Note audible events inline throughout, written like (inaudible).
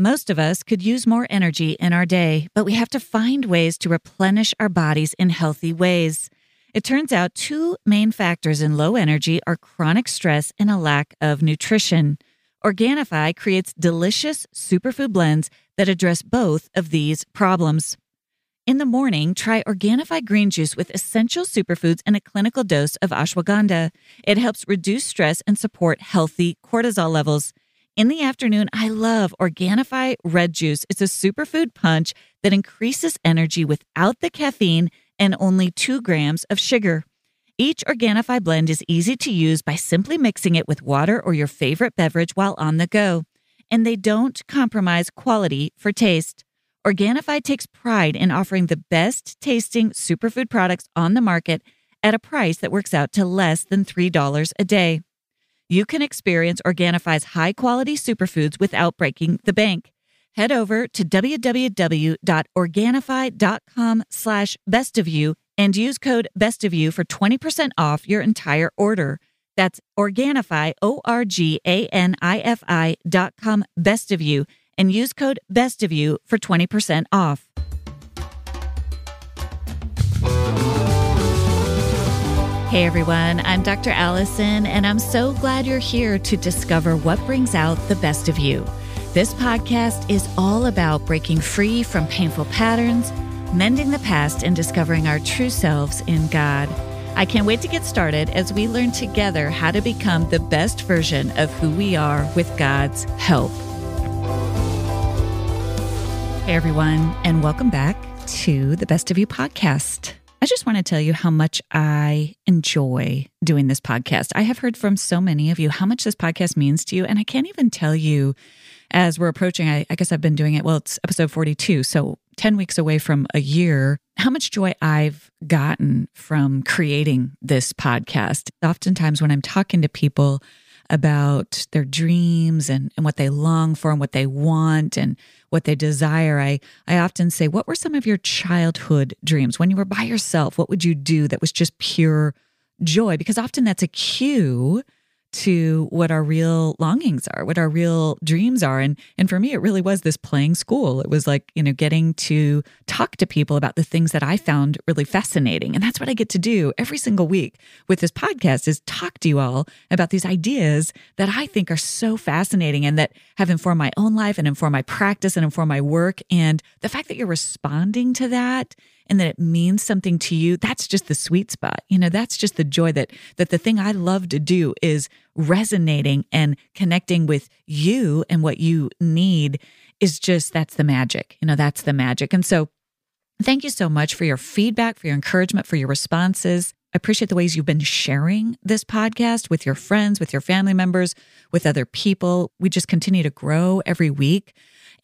Most of us could use more energy in our day, but we have to find ways to replenish our bodies in healthy ways. It turns out two main factors in low energy are chronic stress and a lack of nutrition. Organifi creates delicious superfood blends that address both of these problems. In the morning, try Organifi green juice with essential superfoods and a clinical dose of ashwagandha. It helps reduce stress and support healthy cortisol levels. In the afternoon, I love Organifi red juice. It's a superfood punch that increases energy without the caffeine and only two grams of sugar. Each Organifi blend is easy to use by simply mixing it with water or your favorite beverage while on the go. And they don't compromise quality for taste. Organifi takes pride in offering the best tasting superfood products on the market at a price that works out to less than $3 a day. You can experience Organifi's high quality superfoods without breaking the bank. Head over to www.organifi.com slash best of you and use code best of you for 20% off your entire order. That's Organifi, O R G A N I F I dot com best of you and use code best of you for 20% off. Hey everyone, I'm Dr. Allison, and I'm so glad you're here to discover what brings out the best of you. This podcast is all about breaking free from painful patterns, mending the past, and discovering our true selves in God. I can't wait to get started as we learn together how to become the best version of who we are with God's help. Hey everyone, and welcome back to the Best of You podcast. I just want to tell you how much I enjoy doing this podcast. I have heard from so many of you how much this podcast means to you, and I can't even tell you as we're approaching, I, I, guess I've been doing it, well, it's episode 42, so 10 weeks away from a year, how much joy I've gotten from creating this podcast. Oftentimes, when I'm talking to people, about their dreams and, and what they long for and what they want and what they desire. I, I often say, What were some of your childhood dreams? When you were by yourself, what would you do that was just pure joy? Because often that's a cue to what our real longings are, what our real dreams are. And and for me, it really was this playing school. It was like, you know, getting to talk to people about the things that I found really fascinating. And that's what I get to do every single week with this podcast is talk to you all about these ideas that I think are so fascinating and that have informed my own life and informed my practice and informed my work. And the fact that you're responding to that and that it means something to you, that's just the sweet spot. You know, that's just the joy that that the thing I love to do is resonating and connecting with you and what you need is just that's the magic. You know, that's the magic. And so thank you so much for your feedback, for your encouragement, for your responses. I appreciate the ways you've been sharing this podcast with your friends, with your family members, with other people. We just continue to grow every week.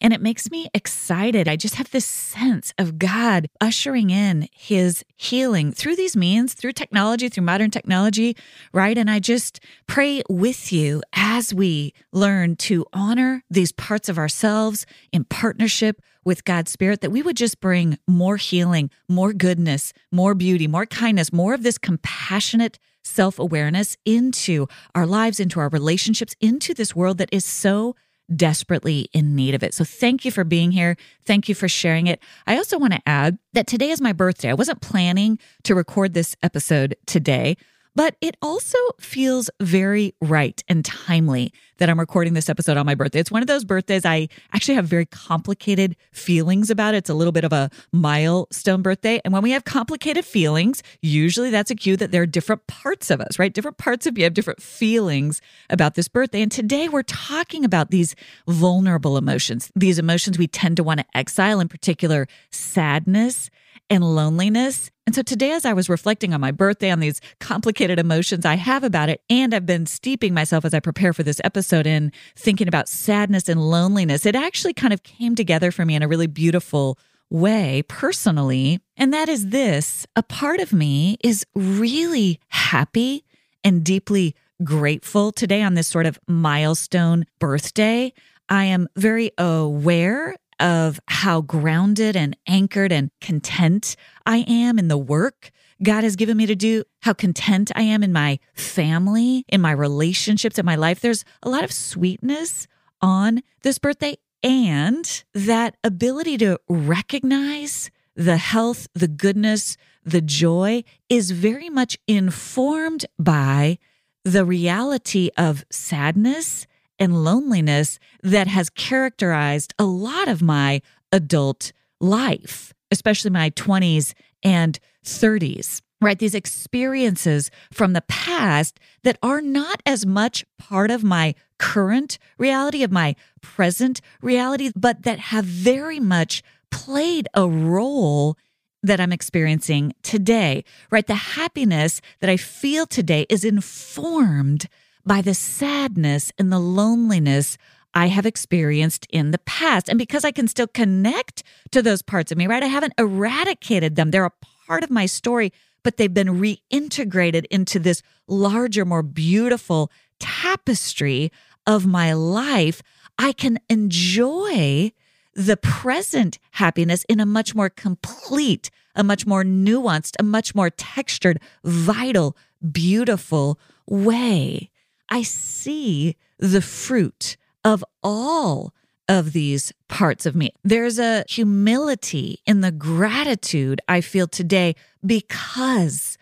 And it makes me excited. I just have this sense of God ushering in his healing through these means, through technology, through modern technology, right? And I just pray with you as we learn to honor these parts of ourselves in partnership with God's Spirit, that we would just bring more healing, more goodness, more beauty, more kindness, more of this compassionate self awareness into our lives, into our relationships, into this world that is so desperately in need of it. So thank you for being here. Thank you for sharing it. I also want to add that today is my birthday. I wasn't planning to record this episode today, but it also feels very right and timely that I'm recording this episode on my birthday. It's one of those birthdays I actually have very complicated feelings about. It's a little bit of a milestone birthday. And when we have complicated feelings, usually that's a cue that there are different parts of us, right? Different parts of you have different feelings about this birthday. And today we're talking about these vulnerable emotions, these emotions we tend to want to exile, in particular, sadness and loneliness. And so today, as I was reflecting on my birthday, on these complicated emotions I have about it, and I've been steeping myself as I prepare for this episode in thinking about sadness and loneliness, it actually kind of came together for me in a really beautiful way personally. And that is this a part of me is really happy and deeply grateful today on this sort of milestone birthday. I am very aware of how grounded and anchored and content I am in the work God has given me to do, how content I am in my family, in my relationships, in my life. There's a lot of sweetness on this birthday. And that ability to recognize the health, the goodness, the joy is very much informed by the reality of sadness and loneliness that has characterized a lot of my adult life, especially my 20s and 30s right? These experiences from the past that are not as much part of my current reality, of my present reality, but that have very much played a role that I'm experiencing today, right? The happiness that I feel today is informed by the sadness and the loneliness I have experienced in the past. And because I can still connect to those parts of me, right? I haven't eradicated them. They're a part of my story, but they've been reintegrated into this larger, more beautiful tapestry of my life. I can enjoy the present happiness in a much more complete, a much more nuanced, a much more textured, vital, beautiful way. I see the fruit of all of these parts of me. There's a humility in the gratitude I feel today because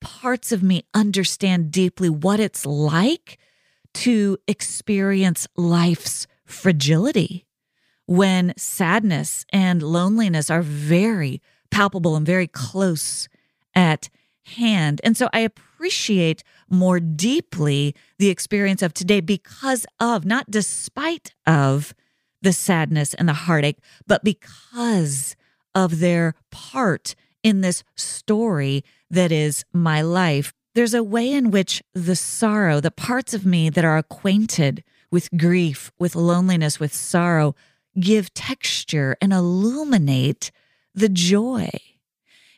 parts of me understand deeply what it's like to experience life's fragility when sadness and loneliness are very palpable and very close at hand. And so I appreciate more deeply the experience of today because of, not despite of, the sadness and the heartache, but because of their part in this story that is my life. There's a way in which the sorrow, the parts of me that are acquainted with grief, with loneliness, with sorrow, give texture and illuminate the joy.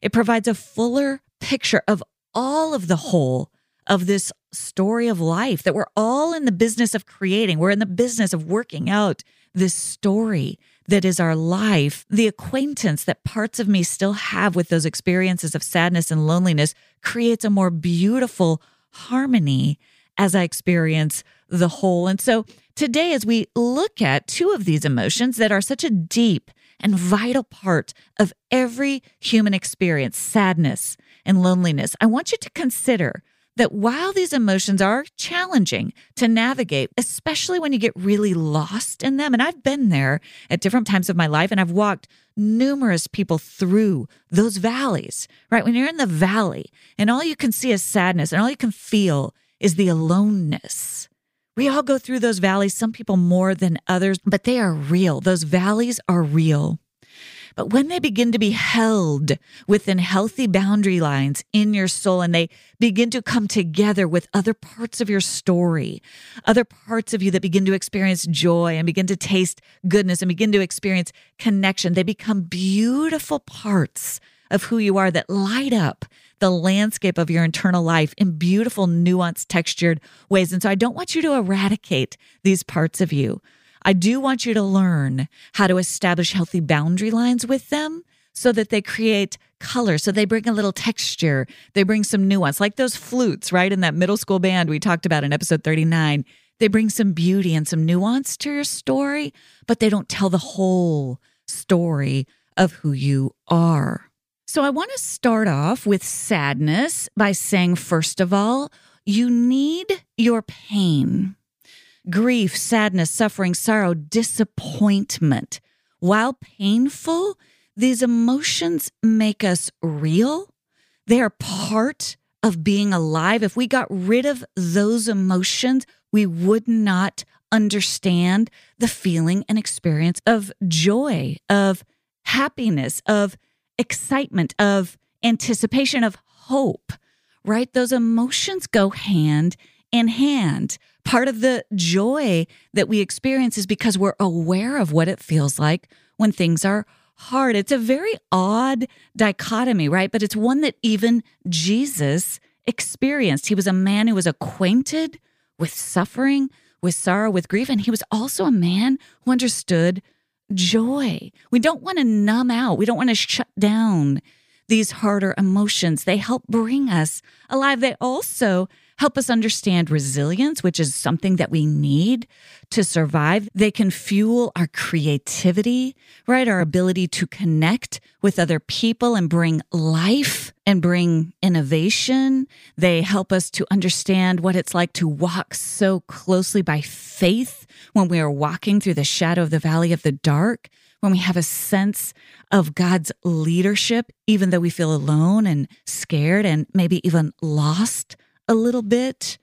It provides a fuller picture of all of the whole of this story of life that we're all in the business of creating. We're in the business of working out this story that is our life, the acquaintance that parts of me still have with those experiences of sadness and loneliness creates a more beautiful harmony as I experience the whole. And so today, as we look at two of these emotions that are such a deep and vital part of every human experience sadness and loneliness, I want you to consider that while these emotions are challenging to navigate, especially when you get really lost in them, and I've been there at different times of my life, and I've walked numerous people through those valleys, right? When you're in the valley and all you can see is sadness and all you can feel is the aloneness. We all go through those valleys, some people more than others, but they are real. Those valleys are real. But when they begin to be held within healthy boundary lines in your soul and they begin to come together with other parts of your story, other parts of you that begin to experience joy and begin to taste goodness and begin to experience connection, they become beautiful parts of who you are that light up the landscape of your internal life in beautiful, nuanced, textured ways. And so I don't want you to eradicate these parts of you. I do want you to learn how to establish healthy boundary lines with them so that they create color. So they bring a little texture, they bring some nuance, like those flutes, right? In that middle school band we talked about in episode 39. They bring some beauty and some nuance to your story, but they don't tell the whole story of who you are. So I want to start off with sadness by saying, first of all, you need your pain grief, sadness, suffering, sorrow, disappointment. While painful, these emotions make us real. They are part of being alive. If we got rid of those emotions, we would not understand the feeling and experience of joy, of happiness, of excitement, of anticipation, of hope, right? Those emotions go hand in hand. Part of the joy that we experience is because we're aware of what it feels like when things are hard. It's a very odd dichotomy, right? But it's one that even Jesus experienced. He was a man who was acquainted with suffering, with sorrow, with grief, and he was also a man who understood joy. We don't want to numb out, we don't want to shut down these harder emotions. They help bring us alive. They also help us understand resilience, which is something that we need to survive. They can fuel our creativity, right? Our ability to connect with other people and bring life and bring innovation. They help us to understand what it's like to walk so closely by faith when we are walking through the shadow of the valley of the dark, when we have a sense of God's leadership, even though we feel alone and scared and maybe even lost a little bit,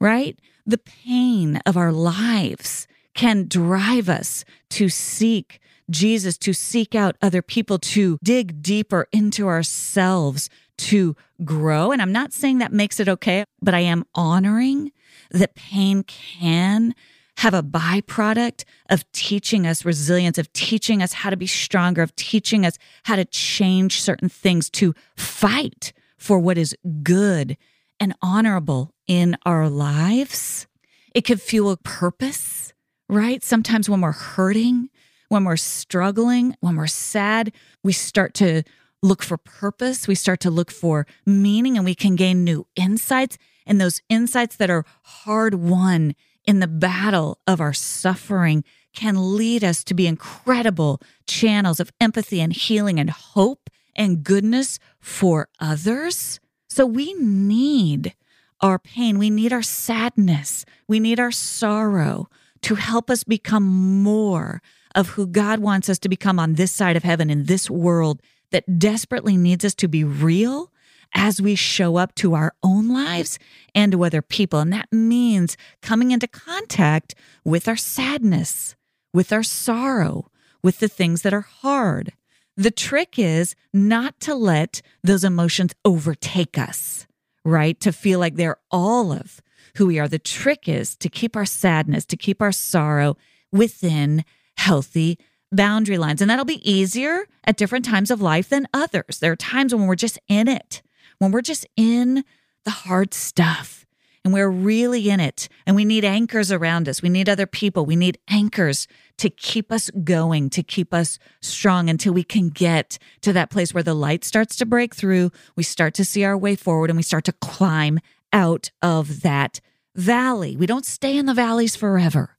right? The pain of our lives can drive us to seek Jesus, to seek out other people, to dig deeper into ourselves, to grow. And I'm not saying that makes it okay, but I am honoring that pain can have a byproduct of teaching us resilience, of teaching us how to be stronger, of teaching us how to change certain things, to fight for what is good and honorable in our lives. It could fuel purpose, right? Sometimes when we're hurting, when we're struggling, when we're sad, we start to look for purpose. We start to look for meaning and we can gain new insights. And those insights that are hard won in the battle of our suffering can lead us to be incredible channels of empathy and healing and hope and goodness for others. So we need our pain, we need our sadness, we need our sorrow to help us become more of who God wants us to become on this side of heaven in this world that desperately needs us to be real as we show up to our own lives and to other people. And that means coming into contact with our sadness, with our sorrow, with the things that are hard. The trick is not to let those emotions overtake us, right? To feel like they're all of who we are. The trick is to keep our sadness, to keep our sorrow within healthy boundary lines. And that'll be easier at different times of life than others. There are times when we're just in it, when we're just in the hard stuff and we're really in it and we need anchors around us. We need other people. We need anchors to keep us going, to keep us strong until we can get to that place where the light starts to break through. We start to see our way forward and we start to climb out of that valley. We don't stay in the valleys forever.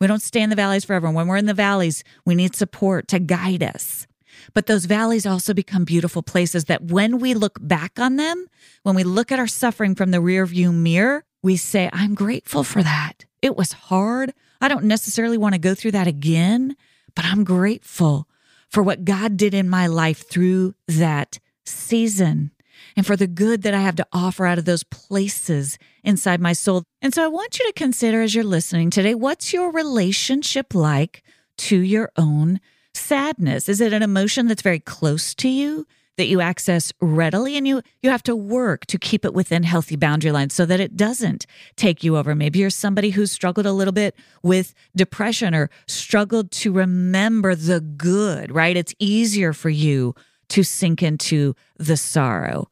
We don't stay in the valleys forever. And When we're in the valleys, we need support to guide us. But those valleys also become beautiful places that when we look back on them, when we look at our suffering from the rear view mirror, we say, I'm grateful for that. It was hard. I don't necessarily want to go through that again, but I'm grateful for what God did in my life through that season and for the good that I have to offer out of those places inside my soul. And so I want you to consider as you're listening today what's your relationship like to your own sadness? Is it an emotion that's very close to you? That you access readily and you you have to work to keep it within healthy boundary lines so that it doesn't take you over maybe you're somebody who's struggled a little bit with depression or struggled to remember the good right it's easier for you to sink into the sorrow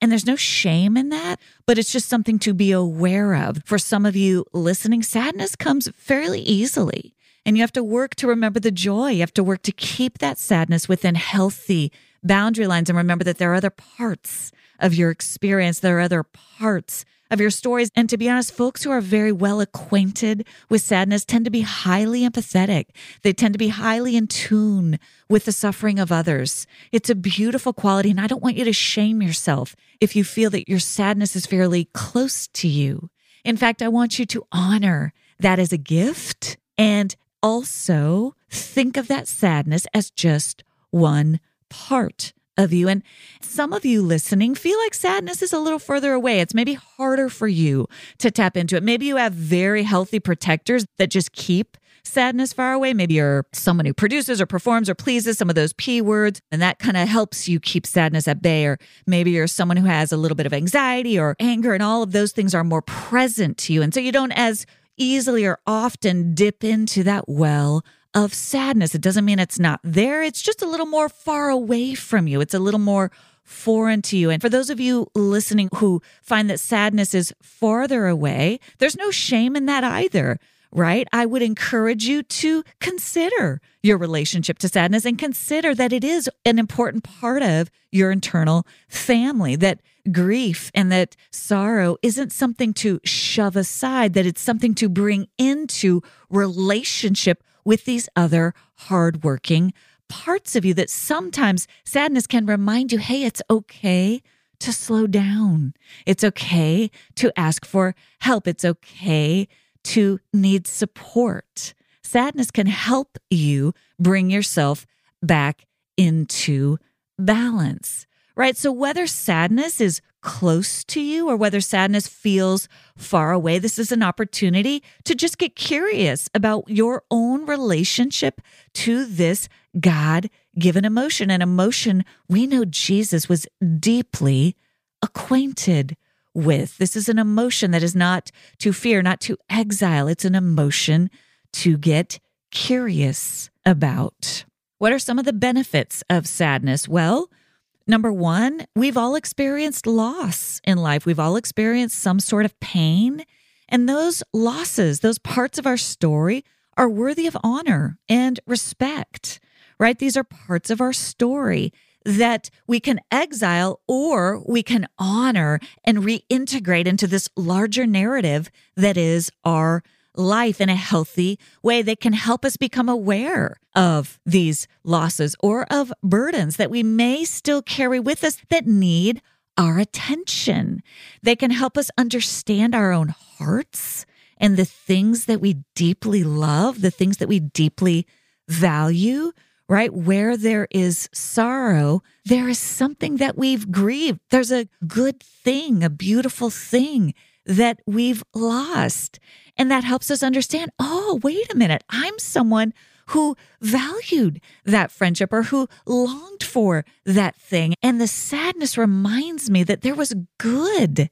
and there's no shame in that, but it's just something to be aware of. For some of you listening, sadness comes fairly easily. And you have to work to remember the joy. You have to work to keep that sadness within healthy boundary lines and remember that there are other parts of your experience. There are other parts of your stories. And to be honest, folks who are very well acquainted with sadness tend to be highly empathetic. They tend to be highly in tune with the suffering of others. It's a beautiful quality. And I don't want you to shame yourself if you feel that your sadness is fairly close to you. In fact, I want you to honor that as a gift and also think of that sadness as just one part of you. And some of you listening feel like sadness is a little further away. It's maybe harder for you to tap into it. Maybe you have very healthy protectors that just keep sadness far away. Maybe you're someone who produces or performs or pleases some of those P words, and that kind of helps you keep sadness at bay. Or maybe you're someone who has a little bit of anxiety or anger, and all of those things are more present to you. And so you don't as easily or often dip into that well of sadness. It doesn't mean it's not there, it's just a little more far away from you. It's a little more foreign to you. And for those of you listening who find that sadness is farther away, there's no shame in that either right? I would encourage you to consider your relationship to sadness and consider that it is an important part of your internal family, that grief and that sorrow isn't something to shove aside, that it's something to bring into relationship with these other hardworking parts of you that sometimes sadness can remind you hey, it's okay to slow down. It's okay to ask for help. It's okay to need support. Sadness can help you bring yourself back into balance, right? So, whether sadness is close to you or whether sadness feels far away, this is an opportunity to just get curious about your own relationship to this God given emotion. An emotion we know Jesus was deeply acquainted with. This is an emotion that is not to fear, not to exile. It's an emotion to get curious about. What are some of the benefits of sadness? Well, number one, we've all experienced loss in life. We've all experienced some sort of pain. And those losses, those parts of our story, are worthy of honor and respect, right? These are parts of our story that we can exile or we can honor and reintegrate into this larger narrative that is our life in a healthy way that can help us become aware of these losses or of burdens that we may still carry with us that need our attention. They can help us understand our own hearts and the things that we deeply love, the things that we deeply value right? Where there is sorrow, there is something that we've grieved. There's a good thing, a beautiful thing that we've lost. And that helps us understand oh, wait a minute, I'm someone who valued that friendship or who longed for that thing. And the sadness reminds me that there was good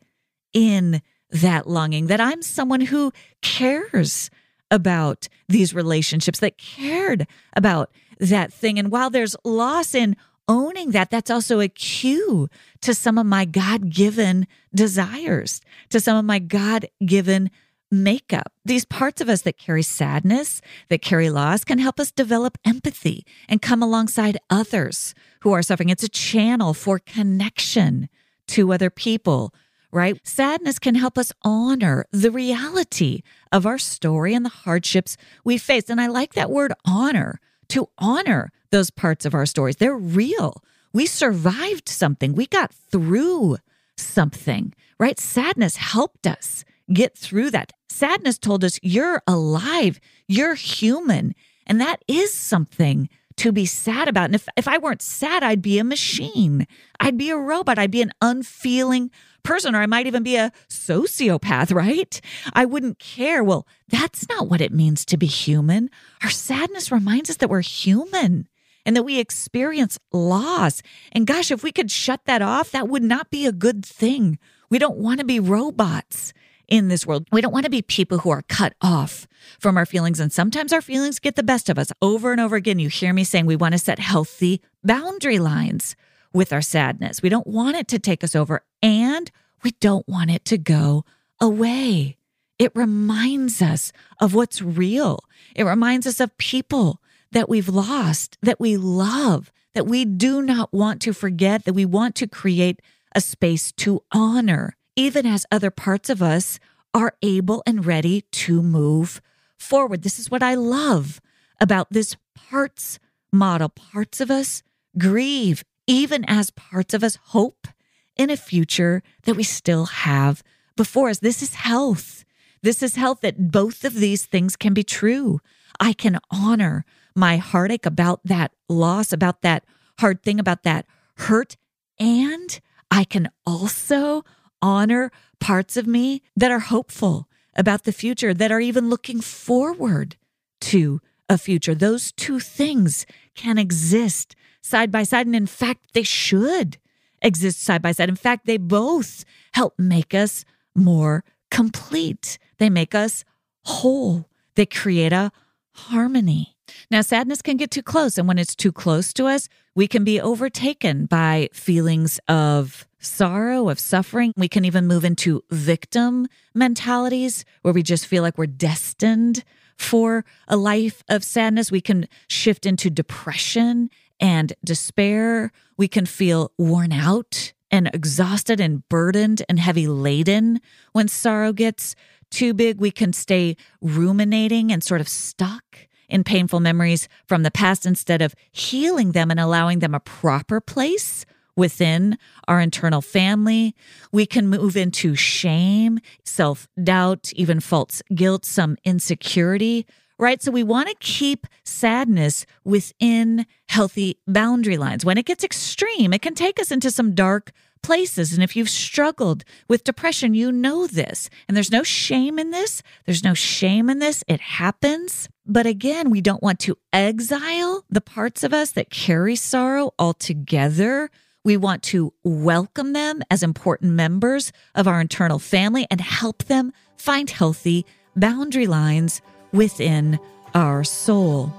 in that longing, that I'm someone who cares about these relationships, that cared about that thing. And while there's loss in owning that, that's also a cue to some of my God given desires, to some of my God given makeup. These parts of us that carry sadness, that carry loss, can help us develop empathy and come alongside others who are suffering. It's a channel for connection to other people, right? Sadness can help us honor the reality of our story and the hardships we face. And I like that word honor to honor those parts of our stories. They're real. We survived something, we got through something, right? Sadness helped us get through that. Sadness told us you're alive, you're human. And that is something to be sad about. And if, if I weren't sad, I'd be a machine. I'd be a robot. I'd be an unfeeling person, or I might even be a sociopath, right? I wouldn't care. Well, that's not what it means to be human. Our sadness reminds us that we're human and that we experience loss. And gosh, if we could shut that off, that would not be a good thing. We don't want to be robots in this world. We don't want to be people who are cut off from our feelings. And sometimes our feelings get the best of us. Over and over again, you hear me saying we want to set healthy boundary lines with our sadness. We don't want it to take us over and we don't want it to go away. It reminds us of what's real. It reminds us of people that we've lost, that we love, that we do not want to forget, that we want to create a space to honor, even as other parts of us are able and ready to move forward. This is what I love about this parts model. Parts of us grieve even as parts of us hope in a future that we still have before us. This is health. This is health that both of these things can be true. I can honor my heartache about that loss, about that hard thing, about that hurt. And I can also honor parts of me that are hopeful about the future, that are even looking forward to a future. Those two things can exist side by side. And in fact, they should exist side by side. In fact, they both help make us more complete. They make us whole. They create a harmony. Now, sadness can get too close. And when it's too close to us, we can be overtaken by feelings of sorrow, of suffering. We can even move into victim mentalities where we just feel like we're destined for a life of sadness. We can shift into depression and despair. We can feel worn out and exhausted and burdened and heavy laden when sorrow gets too big. We can stay ruminating and sort of stuck in painful memories from the past instead of healing them and allowing them a proper place within our internal family. We can move into shame, self doubt, even false guilt, some insecurity, right? So we want to keep sadness within healthy boundary lines. When it gets extreme, it can take us into some dark places. And if you've struggled with depression, you know this. And there's no shame in this. There's no shame in this. It happens. But again, we don't want to exile the parts of us that carry sorrow altogether. We want to welcome them as important members of our internal family and help them find healthy boundary lines within our soul.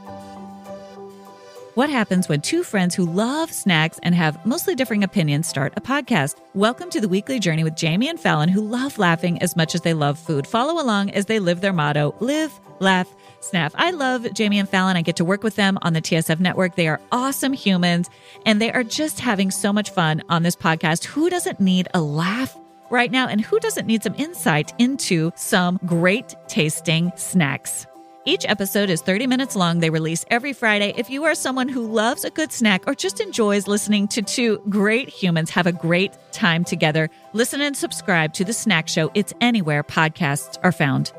What happens when two friends who love snacks and have mostly differing opinions start a podcast? Welcome to the weekly journey with Jamie and Fallon, who love laughing as much as they love food. Follow along as they live their motto live, laugh, snap. I love Jamie and Fallon. I get to work with them on the TSF network. They are awesome humans and they are just having so much fun on this podcast. Who doesn't need a laugh? Right now, and who doesn't need some insight into some great tasting snacks? Each episode is 30 minutes long. They release every Friday. If you are someone who loves a good snack or just enjoys listening to two great humans have a great time together, listen and subscribe to The Snack Show. It's anywhere podcasts are found.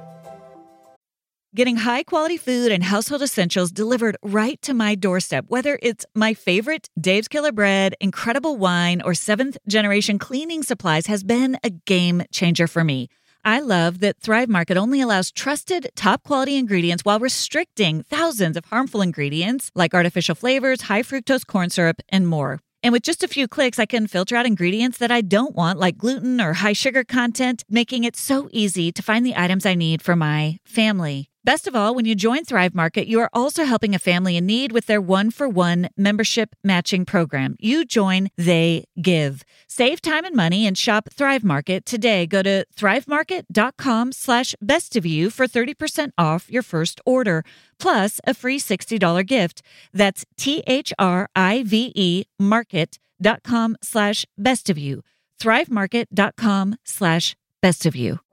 Getting high quality food and household essentials delivered right to my doorstep, whether it's my favorite Dave's Killer Bread, incredible wine, or seventh generation cleaning supplies, has been a game changer for me. I love that Thrive Market only allows trusted, top quality ingredients while restricting thousands of harmful ingredients like artificial flavors, high fructose corn syrup, and more. And with just a few clicks, I can filter out ingredients that I don't want, like gluten or high sugar content, making it so easy to find the items I need for my family. Best of all, when you join Thrive Market, you are also helping a family in need with their one for one membership matching program. You join, they give. Save time and money and shop Thrive Market today. Go to thrivemarket.com slash best of you for 30% off your first order, plus a free $60 gift. That's T H R I V E market.com slash best of you. Thrivemarket.com slash best of you.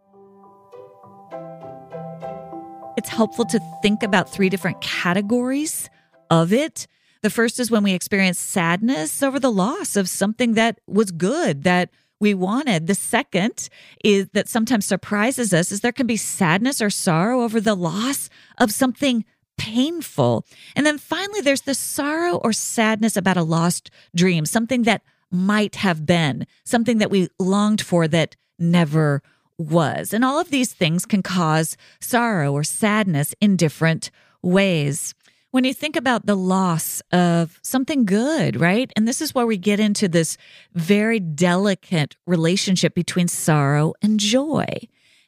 It's helpful to think about three different categories of it. The first is when we experience sadness over the loss of something that was good, that we wanted. The second is that sometimes surprises us is there can be sadness or sorrow over the loss of something painful. And then finally, there's the sorrow or sadness about a lost dream, something that might have been, something that we longed for that never was. And all of these things can cause sorrow or sadness in different ways. When you think about the loss of something good, right? And this is where we get into this very delicate relationship between sorrow and joy.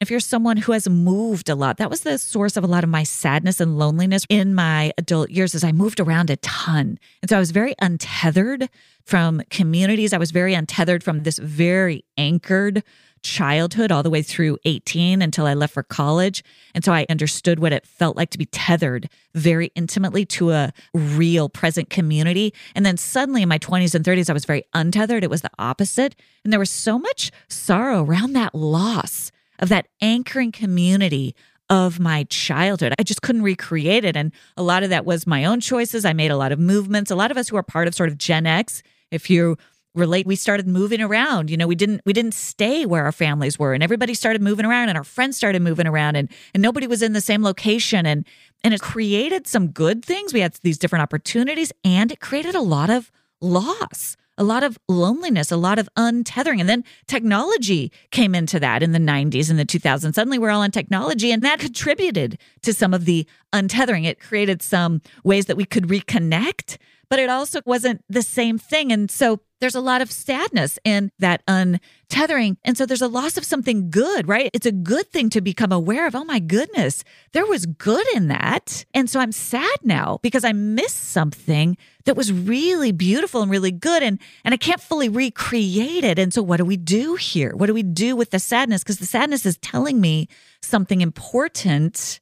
If you're someone who has moved a lot, that was the source of a lot of my sadness and loneliness in my adult years as I moved around a ton. And so I was very untethered from communities. I was very untethered from this very anchored childhood all the way through 18 until I left for college. And so I understood what it felt like to be tethered very intimately to a real present community. And then suddenly in my 20s and 30s, I was very untethered. It was the opposite. And there was so much sorrow around that loss of that anchoring community of my childhood. I just couldn't recreate it. And a lot of that was my own choices. I made a lot of movements. A lot of us who are part of sort of Gen X, if you relate we started moving around you know we didn't we didn't stay where our families were and everybody started moving around and our friends started moving around and and nobody was in the same location and and it created some good things we had these different opportunities and it created a lot of loss a lot of loneliness, a lot of untethering. And then technology came into that in the 90s and the 2000s. Suddenly we're all on technology, and that contributed to some of the untethering. It created some ways that we could reconnect, but it also wasn't the same thing. And so there's a lot of sadness in that untethering. And so there's a loss of something good, right? It's a good thing to become aware of, oh my goodness, there was good in that. And so I'm sad now because I missed something that was really beautiful and really good and and I can't fully recreate it. And so what do we do here? What do we do with the sadness? Because the sadness is telling me something important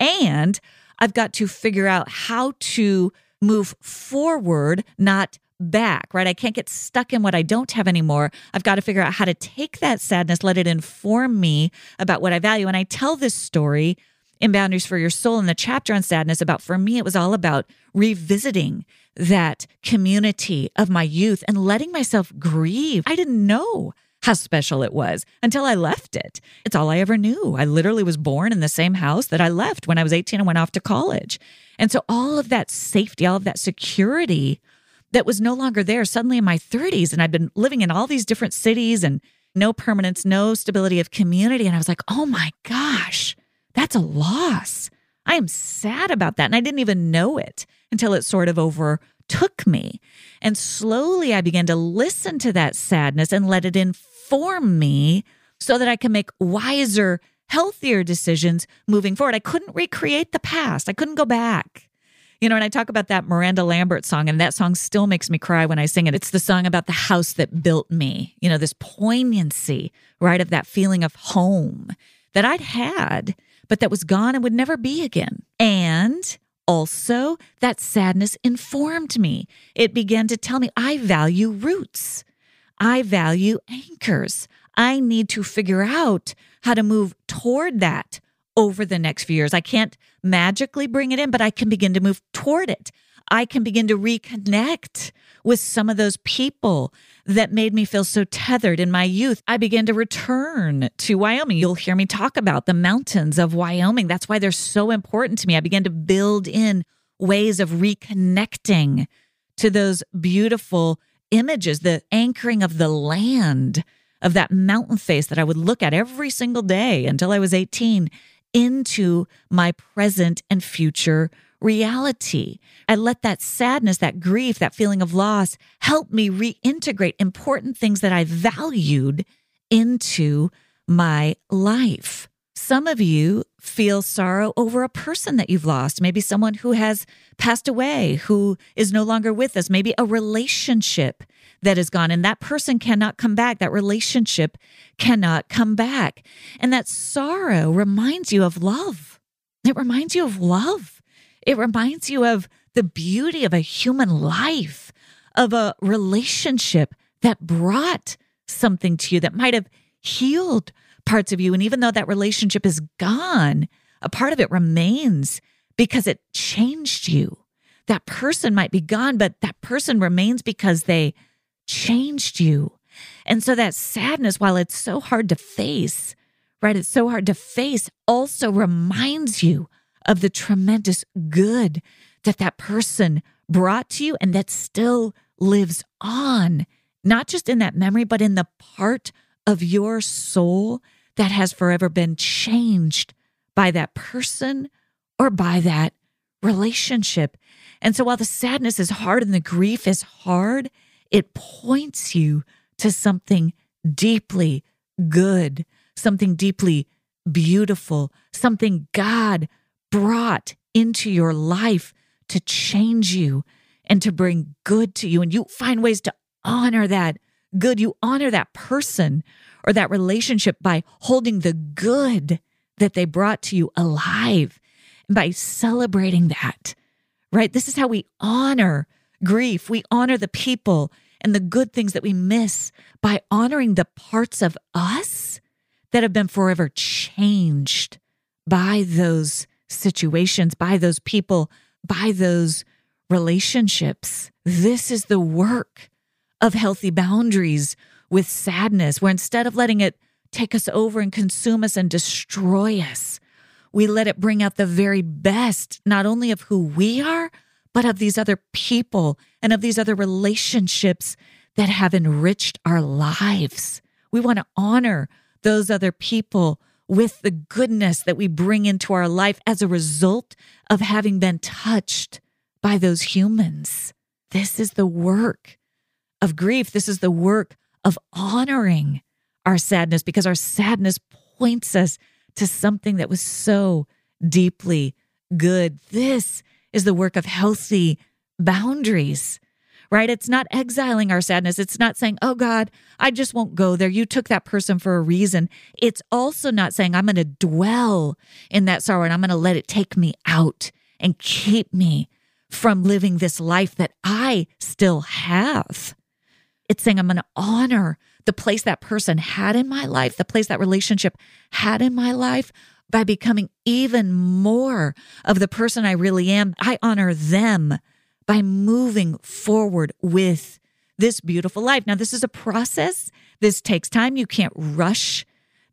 and I've got to figure out how to move forward, not back, right? I can't get stuck in what I don't have anymore. I've got to figure out how to take that sadness, let it inform me about what I value. And I tell this story in Boundaries for Your Soul in the chapter on sadness about for me, it was all about revisiting that community of my youth and letting myself grieve. I didn't know how special it was until I left it. It's all I ever knew. I literally was born in the same house that I left when I was 18 and went off to college. And so all of that safety, all of that security that was no longer there suddenly in my 30s. And I'd been living in all these different cities and no permanence, no stability of community. And I was like, oh my gosh, that's a loss. I am sad about that. And I didn't even know it until it sort of overtook me. And slowly I began to listen to that sadness and let it inform me so that I can make wiser, healthier decisions moving forward. I couldn't recreate the past, I couldn't go back. You know, and I talk about that Miranda Lambert song, and that song still makes me cry when I sing it. It's the song about the house that built me, you know, this poignancy, right, of that feeling of home that I'd had, but that was gone and would never be again. And also, that sadness informed me. It began to tell me I value roots, I value anchors. I need to figure out how to move toward that over the next few years. I can't magically bring it in, but I can begin to move toward it. I can begin to reconnect with some of those people that made me feel so tethered in my youth. I began to return to Wyoming. You'll hear me talk about the mountains of Wyoming. That's why they're so important to me. I began to build in ways of reconnecting to those beautiful images, the anchoring of the land of that mountain face that I would look at every single day until I was 18 into my present and future reality. I let that sadness, that grief, that feeling of loss help me reintegrate important things that I valued into my life. Some of you feel sorrow over a person that you've lost, maybe someone who has passed away, who is no longer with us, maybe a relationship that is gone and that person cannot come back. That relationship cannot come back. And that sorrow reminds you of love. It reminds you of love. It reminds you of the beauty of a human life, of a relationship that brought something to you that might have healed parts of you. And even though that relationship is gone, a part of it remains because it changed you. That person might be gone, but that person remains because they changed you. And so that sadness, while it's so hard to face, right? It's so hard to face, also reminds you of the tremendous good that that person brought to you and that still lives on, not just in that memory, but in the part of your soul that has forever been changed by that person or by that relationship. And so while the sadness is hard and the grief is hard, it points you to something deeply good, something deeply beautiful, something God brought into your life to change you and to bring good to you. And you find ways to honor that good. You honor that person or that relationship by holding the good that they brought to you alive and by celebrating that, right? This is how we honor grief. We honor the people and the good things that we miss by honoring the parts of us that have been forever changed by those situations, by those people, by those relationships. This is the work of healthy boundaries with sadness, where instead of letting it take us over and consume us and destroy us, we let it bring out the very best, not only of who we are, but of these other people and of these other relationships that have enriched our lives. We want to honor those other people with the goodness that we bring into our life as a result of having been touched by those humans. This is the work of grief. This is the work of honoring our sadness because our sadness points us to something that was so deeply good. This is the work of healthy boundaries, right? It's not exiling our sadness. It's not saying, oh God, I just won't go there. You took that person for a reason. It's also not saying, I'm going to dwell in that sorrow and I'm going to let it take me out and keep me from living this life that I still have. It's saying, I'm going to honor the place that person had in my life, the place that relationship had in my life by becoming even more of the person I really am. I honor them by moving forward with this beautiful life. Now, this is a process. This takes time. You can't rush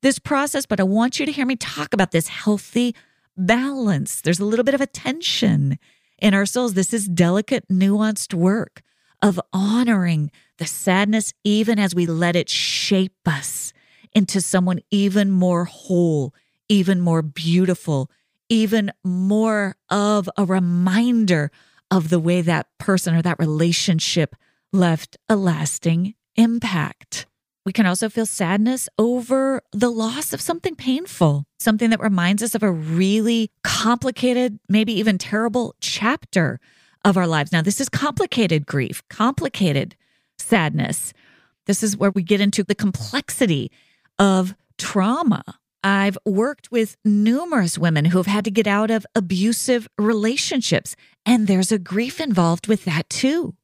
this process, but I want you to hear me talk about this healthy balance. There's a little bit of a tension in our souls. This is delicate, nuanced work of honoring the sadness, even as we let it shape us into someone even more whole, even more beautiful, even more of a reminder of the way that person or that relationship left a lasting impact. We can also feel sadness over the loss of something painful, something that reminds us of a really complicated, maybe even terrible chapter of our lives. Now, this is complicated grief, complicated sadness. This is where we get into the complexity of trauma. I've worked with numerous women who have had to get out of abusive relationships, and there's a grief involved with that too.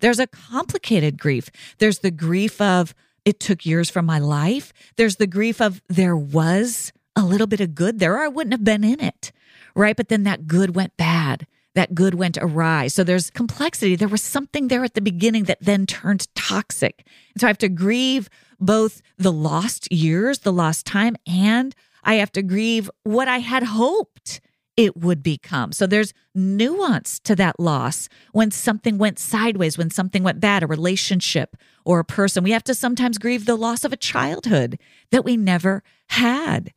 There's a complicated grief. There's the grief of, it took years from my life. There's the grief of there was a little bit of good there, or I wouldn't have been in it. Right. But then that good went bad. That good went awry. So there's complexity. There was something there at the beginning that then turned toxic. And so I have to grieve both the lost years, the lost time, and I have to grieve what I had hoped it would become. So there's nuance to that loss when something went sideways, when something went bad, a relationship or a person. We have to sometimes grieve the loss of a childhood that we never had,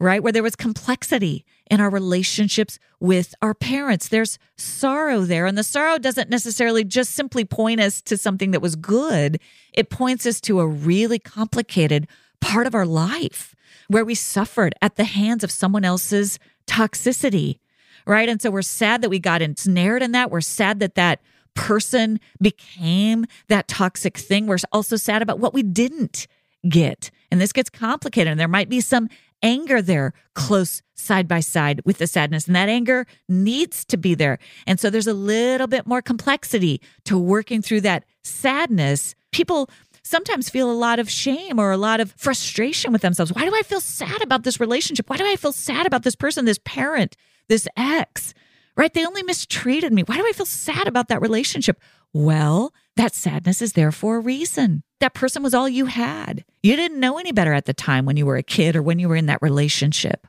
right? Where there was complexity in our relationships with our parents. There's sorrow there. And the sorrow doesn't necessarily just simply point us to something that was good, it points us to a really complicated part of our life where we suffered at the hands of someone else's toxicity, right? And so we're sad that we got ensnared in that. We're sad that that person became that toxic thing. We're also sad about what we didn't get. And this gets complicated. And there might be some anger there close side by side with the sadness. And that anger needs to be there. And so there's a little bit more complexity to working through that sadness. People sometimes feel a lot of shame or a lot of frustration with themselves. Why do I feel sad about this relationship? Why do I feel sad about this person, this parent, this ex? Right? They only mistreated me. Why do I feel sad about that relationship? Well, that sadness is there for a reason. That person was all you had. You didn't know any better at the time when you were a kid or when you were in that relationship.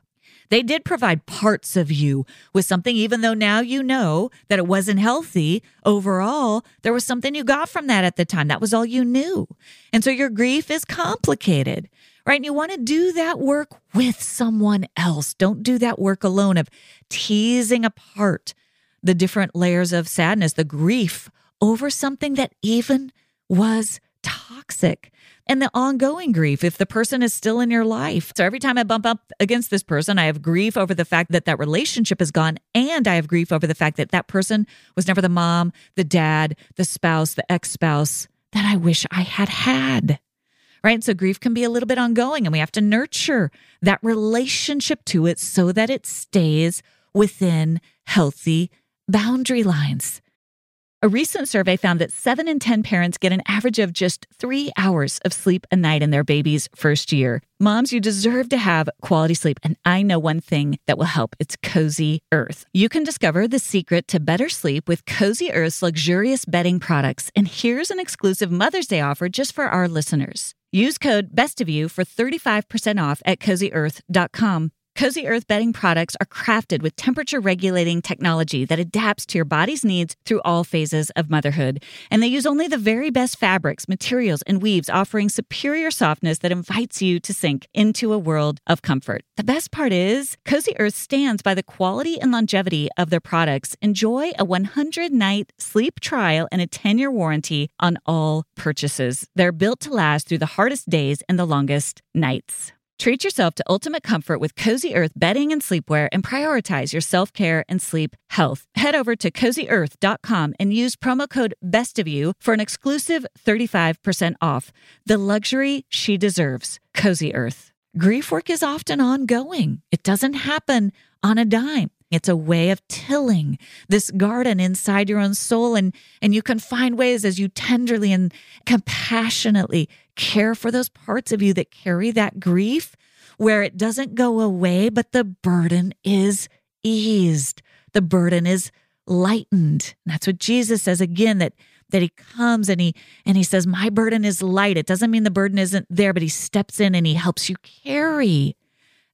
They did provide parts of you with something, even though now you know that it wasn't healthy overall. There was something you got from that at the time. That was all you knew. And so your grief is complicated, right? And you want to do that work with someone else. Don't do that work alone of teasing apart the different layers of sadness, the grief over something that even was toxic and the ongoing grief if the person is still in your life. So every time I bump up against this person, I have grief over the fact that that relationship is gone. And I have grief over the fact that that person was never the mom, the dad, the spouse, the ex spouse that I wish I had had. Right. So grief can be a little bit ongoing, and we have to nurture that relationship to it so that it stays within healthy boundary lines. A recent survey found that 7 in 10 parents get an average of just three hours of sleep a night in their baby's first year. Moms, you deserve to have quality sleep, and I know one thing that will help. It's Cozy Earth. You can discover the secret to better sleep with Cozy Earth's luxurious bedding products. And here's an exclusive Mother's Day offer just for our listeners. Use code BESTOFYOU for 35% off at cozyearth.com. Cozy Earth bedding products are crafted with temperature regulating technology that adapts to your body's needs through all phases of motherhood. And they use only the very best fabrics, materials, and weaves, offering superior softness that invites you to sink into a world of comfort. The best part is, Cozy Earth stands by the quality and longevity of their products. Enjoy a 100 night sleep trial and a 10 year warranty on all purchases. They're built to last through the hardest days and the longest nights. Treat yourself to ultimate comfort with Cozy Earth bedding and sleepwear and prioritize your self care and sleep health. Head over to cozyearth.com and use promo code Best of You for an exclusive 35% off. The luxury she deserves. Cozy Earth. Grief work is often ongoing, it doesn't happen on a dime. It's a way of tilling this garden inside your own soul. And, and you can find ways as you tenderly and compassionately care for those parts of you that carry that grief, where it doesn't go away, but the burden is eased. The burden is lightened. That's what Jesus says again that that he comes and he and he says my burden is light. It doesn't mean the burden isn't there, but he steps in and he helps you carry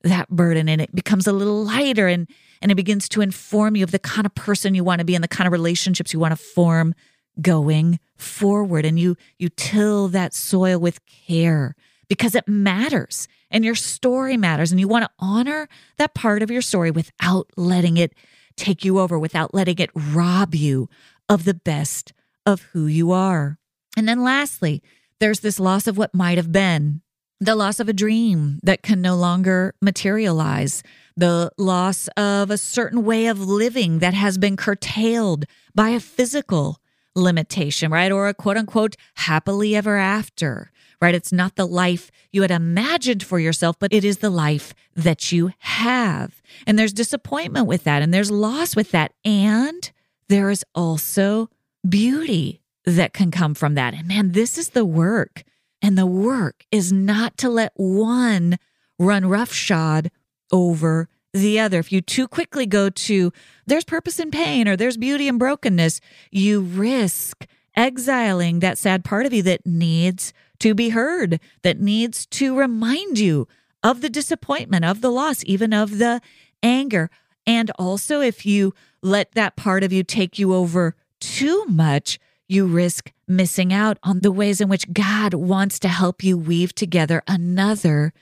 that burden and it becomes a little lighter and and it begins to inform you of the kind of person you want to be and the kind of relationships you want to form going forward. And you you till that soil with care because it matters and your story matters and you want to honor that part of your story without letting it take you over without letting it rob you of the best of who you are. And then lastly there's this loss of what might have been the loss of a dream that can no longer materialize, the loss of a certain way of living that has been curtailed by a physical limitation, right? Or a quote unquote happily ever after, right? It's not the life you had imagined for yourself, but it is the life that you have. And there's disappointment with that, and there's loss with that. And there is also beauty that can come from that. And man, this is the work and the work is not to let one run roughshod over the other. If you too quickly go to there's purpose in pain or there's beauty in brokenness, you risk exiling that sad part of you that needs to be heard, that needs to remind you of the disappointment, of the loss, even of the anger. And also, if you let that part of you take you over too much, you risk missing out on the ways in which God wants to help you weave together another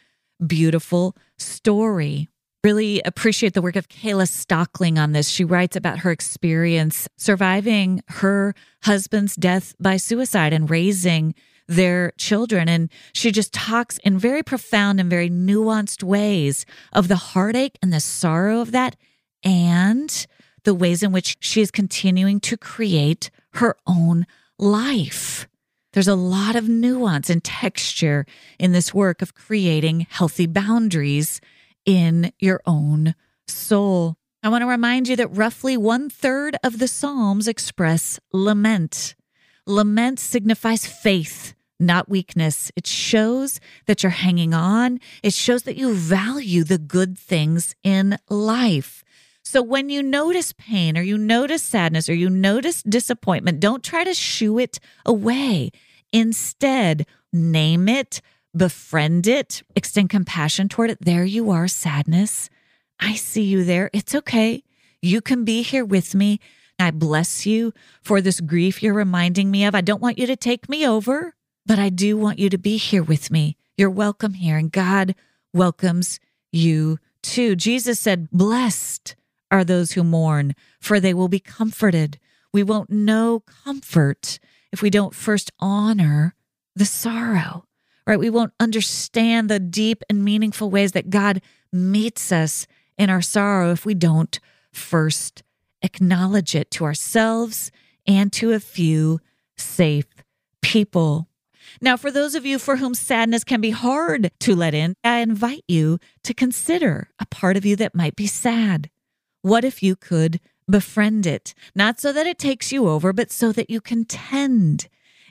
beautiful story. Really appreciate the work of Kayla Stoecklein on this. She writes about her experience surviving her husband's death by suicide and raising their children. And she just talks in very profound and very nuanced ways of the heartache and the sorrow of that and the ways in which she is continuing to create her own life. There's a lot of nuance and texture in this work of creating healthy boundaries in your own soul. I want to remind you that roughly one third of the Psalms express lament. Lament signifies faith, not weakness. It shows that you're hanging on, it shows that you value the good things in life. So when you notice pain or you notice sadness or you notice disappointment, don't try to shoo it away. Instead, name it, befriend it, extend compassion toward it. There you are, sadness. I see you there. It's okay. You can be here with me. I bless you for this grief you're reminding me of. I don't want you to take me over, but I do want you to be here with me. You're welcome here, and God welcomes you too. Jesus said, Blessed are those who mourn, for they will be comforted. We won't know comfort if we don't first honor the sorrow, right? We won't understand the deep and meaningful ways that God meets us in our sorrow if we don't first acknowledge it to ourselves and to a few safe people. Now, for those of you for whom sadness can be hard to let in, I invite you to consider a part of you that might be sad. What if you could befriend it? Not so that it takes you over, but so that you can tend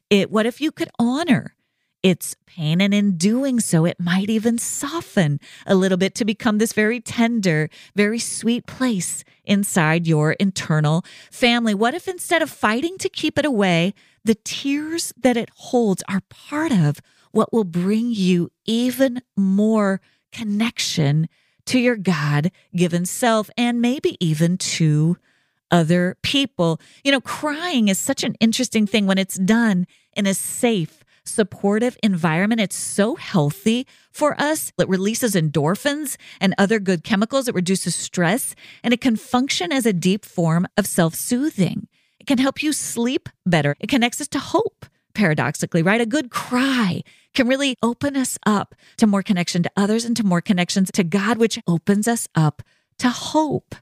it. What if you could honor its pain? And in doing so, it might even soften a little bit to become this very tender, very sweet place inside your internal family. What if instead of fighting to keep it away, the tears that it holds are part of what will bring you even more connection to your God given self and maybe even to other people. You know, crying is such an interesting thing when it's done in a safe, supportive environment. It's so healthy for us. It releases endorphins and other good chemicals. It reduces stress and it can function as a deep form of self soothing. It can help you sleep better. It connects us to hope, paradoxically, right? A good cry can really open us up to more connection to others and to more connections to God, which opens us up to hope.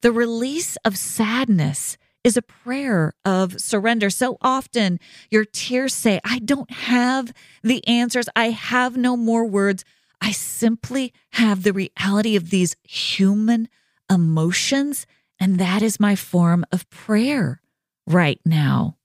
The release of sadness is a prayer of surrender. So often your tears say, I don't have the answers. I have no more words. I simply have the reality of these human emotions. And that is my form of prayer right now.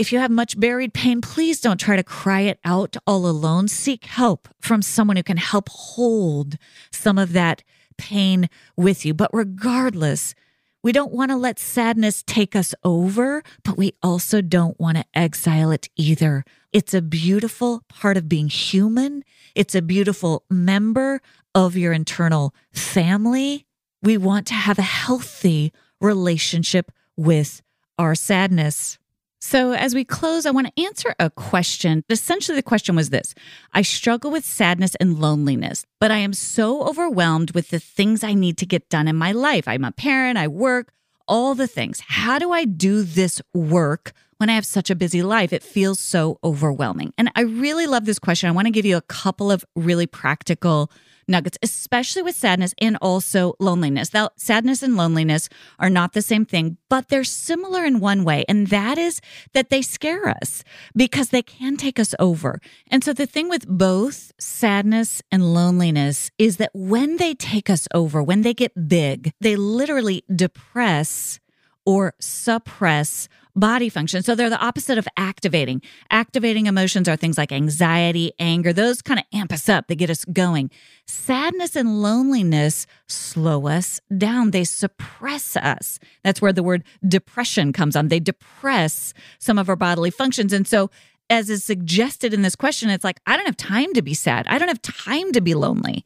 If you have much buried pain, please don't try to cry it out all alone. Seek help from someone who can help hold some of that pain with you. But regardless, we don't want to let sadness take us over, but we also don't want to exile it either. It's a beautiful part of being human. It's a beautiful member of your internal family. We want to have a healthy relationship with our sadness. So, as we close, I want to answer a question. Essentially, the question was this I struggle with sadness and loneliness, but I am so overwhelmed with the things I need to get done in my life. I'm a parent, I work, all the things. How do I do this work when I have such a busy life? It feels so overwhelming. And I really love this question. I want to give you a couple of really practical nuggets, especially with sadness and also loneliness. Now, sadness and loneliness are not the same thing, but they're similar in one way, and that is that they scare us because they can take us over. And so, the thing with both sadness and loneliness is that when they take us over, when they get big, they literally depress or suppress body function. So they're the opposite of activating. Activating emotions are things like anxiety, anger, those kind of amp us up, they get us going. Sadness and loneliness slow us down, they suppress us. That's where the word depression comes on. They depress some of our bodily functions. And so as is suggested in this question, it's like, I don't have time to be sad. I don't have time to be lonely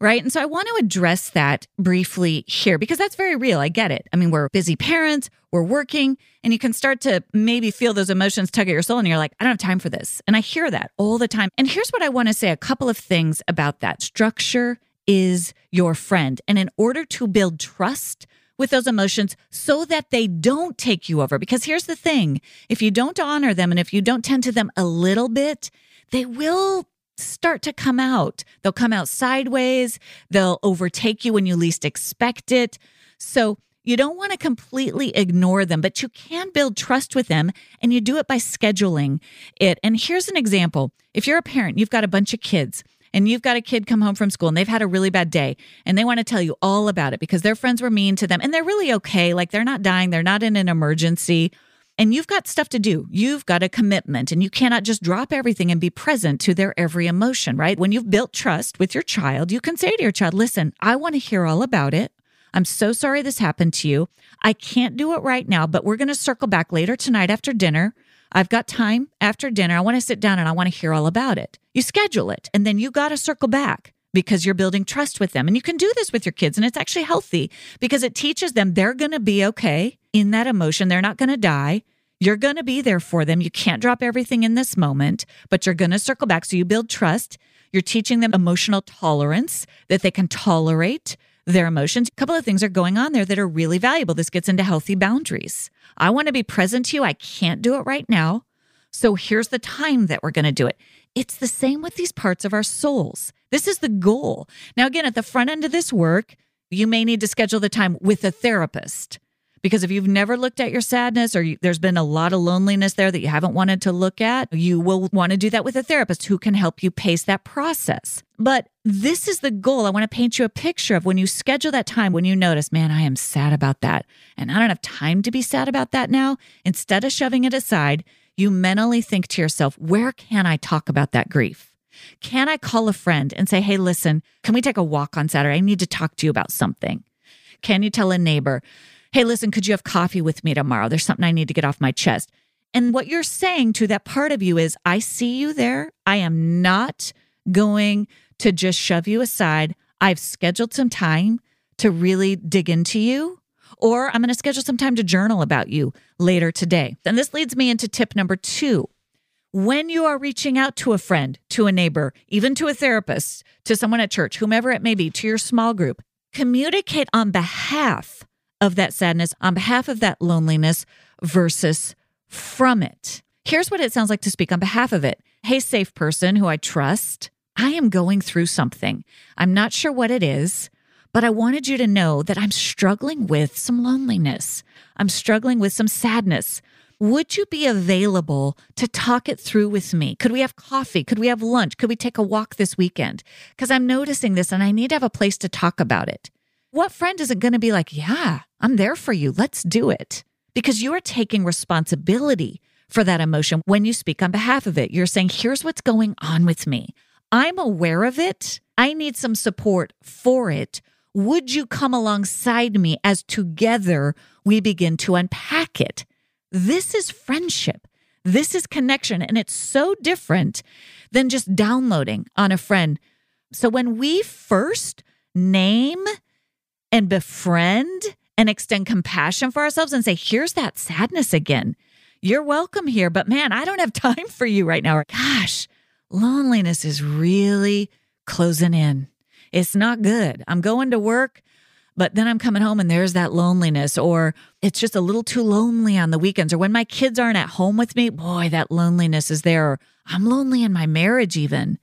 right? And so I want to address that briefly here because that's very real. I get it. I mean, we're busy parents, we're working, and you can start to maybe feel those emotions tug at your soul, and you're like, I don't have time for this. And I hear that all the time. And here's what I want to say a couple of things about that structure is your friend. And in order to build trust, with those emotions so that they don't take you over. Because here's the thing if you don't honor them and if you don't tend to them a little bit, they will start to come out. They'll come out sideways, they'll overtake you when you least expect it. So, you don't want to completely ignore them, but you can build trust with them and you do it by scheduling it. And here's an example if you're a parent, you've got a bunch of kids and you've got a kid come home from school and they've had a really bad day and they want to tell you all about it because their friends were mean to them and they're really okay. Like they're not dying, they're not in an emergency and you've got stuff to do. You've got a commitment and you cannot just drop everything and be present to their every emotion, right? When you've built trust with your child, you can say to your child, listen, I want to hear all about it. I'm so sorry this happened to you. I can't do it right now, but we're going to circle back later tonight after dinner. I've got time after dinner. I want to sit down and I want to hear all about it. You schedule it and then you got to circle back because you're building trust with them. And you can do this with your kids and it's actually healthy because it teaches them they're going to be okay in that emotion. They're not going to die. You're going to be there for them. You can't drop everything in this moment, but you're going to circle back. So you build trust. You're teaching them emotional tolerance that they can tolerate their emotions. A couple of things are going on there that are really valuable. This gets into healthy boundaries. I want to be present to you. I can't do it right now. So here's the time that we're going to do it. It's the same with these parts of our souls. This is the goal. Now, again, at the front end of this work, you may need to schedule the time with a therapist because if you've never looked at your sadness or you, there's been a lot of loneliness there that you haven't wanted to look at, you will want to do that with a therapist who can help you pace that process. But this is the goal. I want to paint you a picture of when you schedule that time, when you notice, man, I am sad about that. And I don't have time to be sad about that now. Instead of shoving it aside, you mentally think to yourself, where can I talk about that grief? Can I call a friend and say, hey, listen, can we take a walk on Saturday? I need to talk to you about something. Can you tell a neighbor, hey, listen, could you have coffee with me tomorrow? There's something I need to get off my chest. And what you're saying to that part of you is, I see you there. I am not going to just shove you aside. I've scheduled some time to really dig into you, or I'm going to schedule some time to journal about you later today. And this leads me into tip number two. When you are reaching out to a friend, to a neighbor, even to a therapist, to someone at church, whomever it may be, to your small group, communicate on behalf of that sadness, on behalf of that loneliness versus from it. Here's what it sounds like to speak on behalf of it. Hey, safe person who I trust, I am going through something. I'm not sure what it is, but I wanted you to know that I'm struggling with some loneliness. I'm struggling with some sadness. Would you be available to talk it through with me? Could we have coffee? Could we have lunch? Could we take a walk this weekend? Because I'm noticing this and I need to have a place to talk about it. What friend isn't going to be like, yeah, I'm there for you. Let's do it? Because you are taking responsibility for that emotion when you speak on behalf of it. You're saying, here's what's going on with me. I'm aware of it. I need some support for it. Would you come alongside me as together we begin to unpack it? This is friendship. This is connection. And it's so different than just downloading on a friend. So when we first name and befriend and extend compassion for ourselves and say, here's that sadness again. You're welcome here, but man, I don't have (laughs) time for you right now. Or, gosh, loneliness is really closing in. It's not good. I'm going to work, but then I'm coming home and there's that loneliness, or it's just a little too lonely on the weekends, or when my kids aren't at home with me, boy, that loneliness is there. Or I'm lonely in my marriage, even.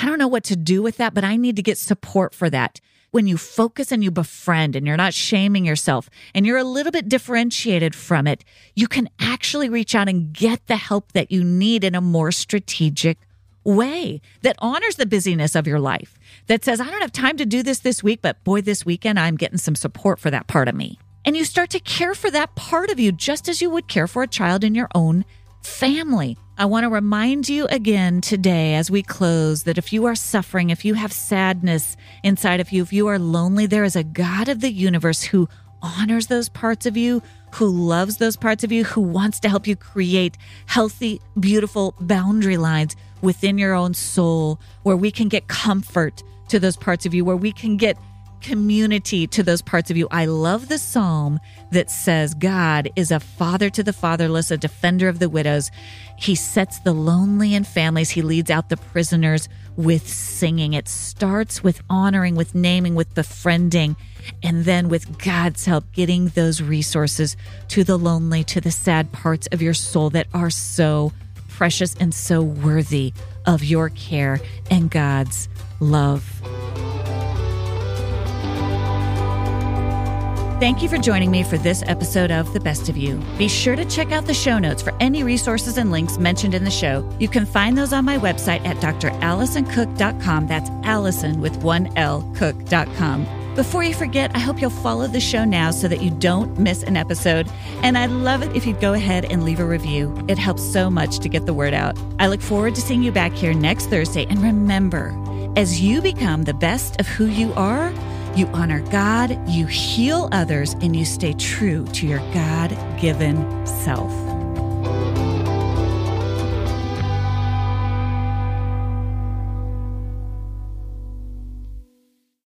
I don't know what to do with that, but I need to get support for that. When you focus and you befriend and you're not shaming yourself and you're a little bit differentiated from it, you can actually reach out and get the help that you need in a more strategic way that honors the busyness of your life, that says, I don't have time to do this this week, but boy, this weekend I'm getting some support for that part of me. And you start to care for that part of you just as you would care for a child in your own family. I want to remind you again today as we close that if you are suffering, if you have sadness inside of you, if you are lonely, there is a God of the universe who honors those parts of you, who loves those parts of you, who wants to help you create healthy, beautiful boundary lines within your own soul where we can get comfort to those parts of you, where we can get community to those parts of you. I love the psalm that says God is a father to the fatherless, a defender of the widows. He sets the lonely in families, he leads out the prisoners with singing. It starts with honoring, with naming, with befriending, and then with God's help, getting those resources to the lonely, to the sad parts of your soul that are so precious and so worthy of your care and God's love. Thank you for joining me for this episode of The Best of You. Be sure to check out the show notes for any resources and links mentioned in the show. You can find those on my website at dralisoncook.com. That's Alison with one L, cook.com. Before you forget, I hope you'll follow the show now so that you don't miss an episode. And I'd love it if you'd go ahead and leave a review. It helps so much to get the word out. I look forward to seeing you back here next Thursday. And remember, as you become the best of who you are, you honor God, you heal others, and you stay true to your God given self.